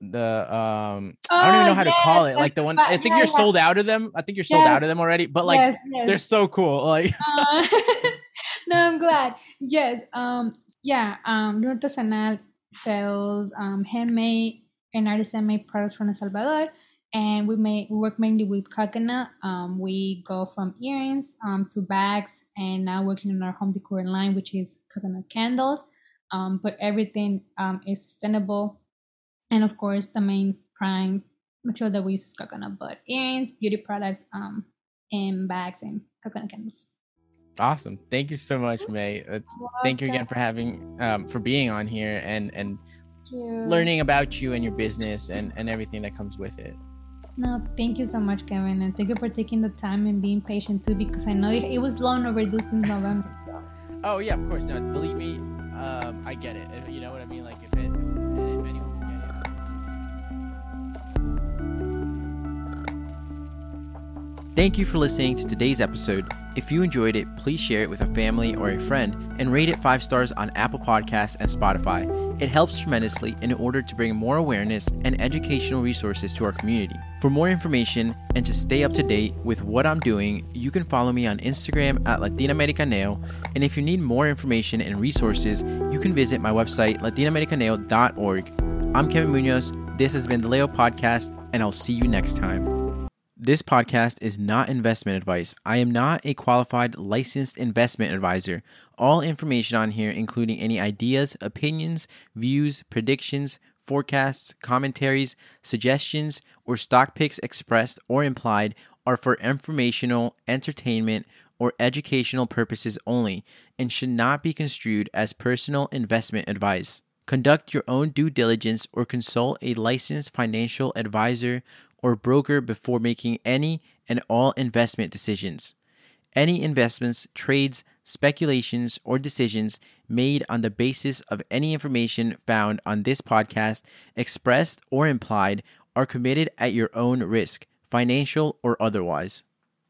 the um oh, I don't even know how yes, to call it. Like the one I think yeah, you're yeah. sold out of them. I think you're sold yes. out of them already. But like yes, they're so cool. Like uh, no, I'm glad. Yes. Um. Yeah. Um. Artesanal sells um handmade and artisan made products from El Salvador, and we make we work mainly with coconut. Um. We go from earrings um to bags, and now working on our home decor line, which is coconut candles. Um. But everything um is sustainable, and of course the main prime material that we use is coconut. But earrings, beauty products, um, and bags and coconut candles. Awesome. Thank you so much, May. thank you again for having um, for being on here and and learning about you and your business and and everything that comes with it. No, thank you so much, Kevin, and thank you for taking the time and being patient too, because I know it, it was long overdue since November. Oh yeah, of course. No, believe me, um, I get it. You know what I mean? Like if Thank you for listening to today's episode. If you enjoyed it, please share it with a family or a friend and rate it five stars on Apple Podcasts and Spotify. It helps tremendously in order to bring more awareness and educational resources to our community. For more information and to stay up to date with what I'm doing, you can follow me on Instagram at Latinamericano. And if you need more information and resources, you can visit my website, latinamericano.org. I'm Kevin Munoz. This has been the Leo Podcast and I'll see you next time. This podcast is not investment advice. I am not a qualified licensed investment advisor. All information on here, including any ideas, opinions, views, predictions, forecasts, commentaries, suggestions, or stock picks expressed or implied, are for informational, entertainment, or educational purposes only and should not be construed as personal investment advice. Conduct your own due diligence or consult a licensed financial advisor or broker before making any and all investment decisions. Any investments, trades, speculations, or decisions made on the basis of any information found on this podcast, expressed or implied, are committed at your own risk, financial or otherwise.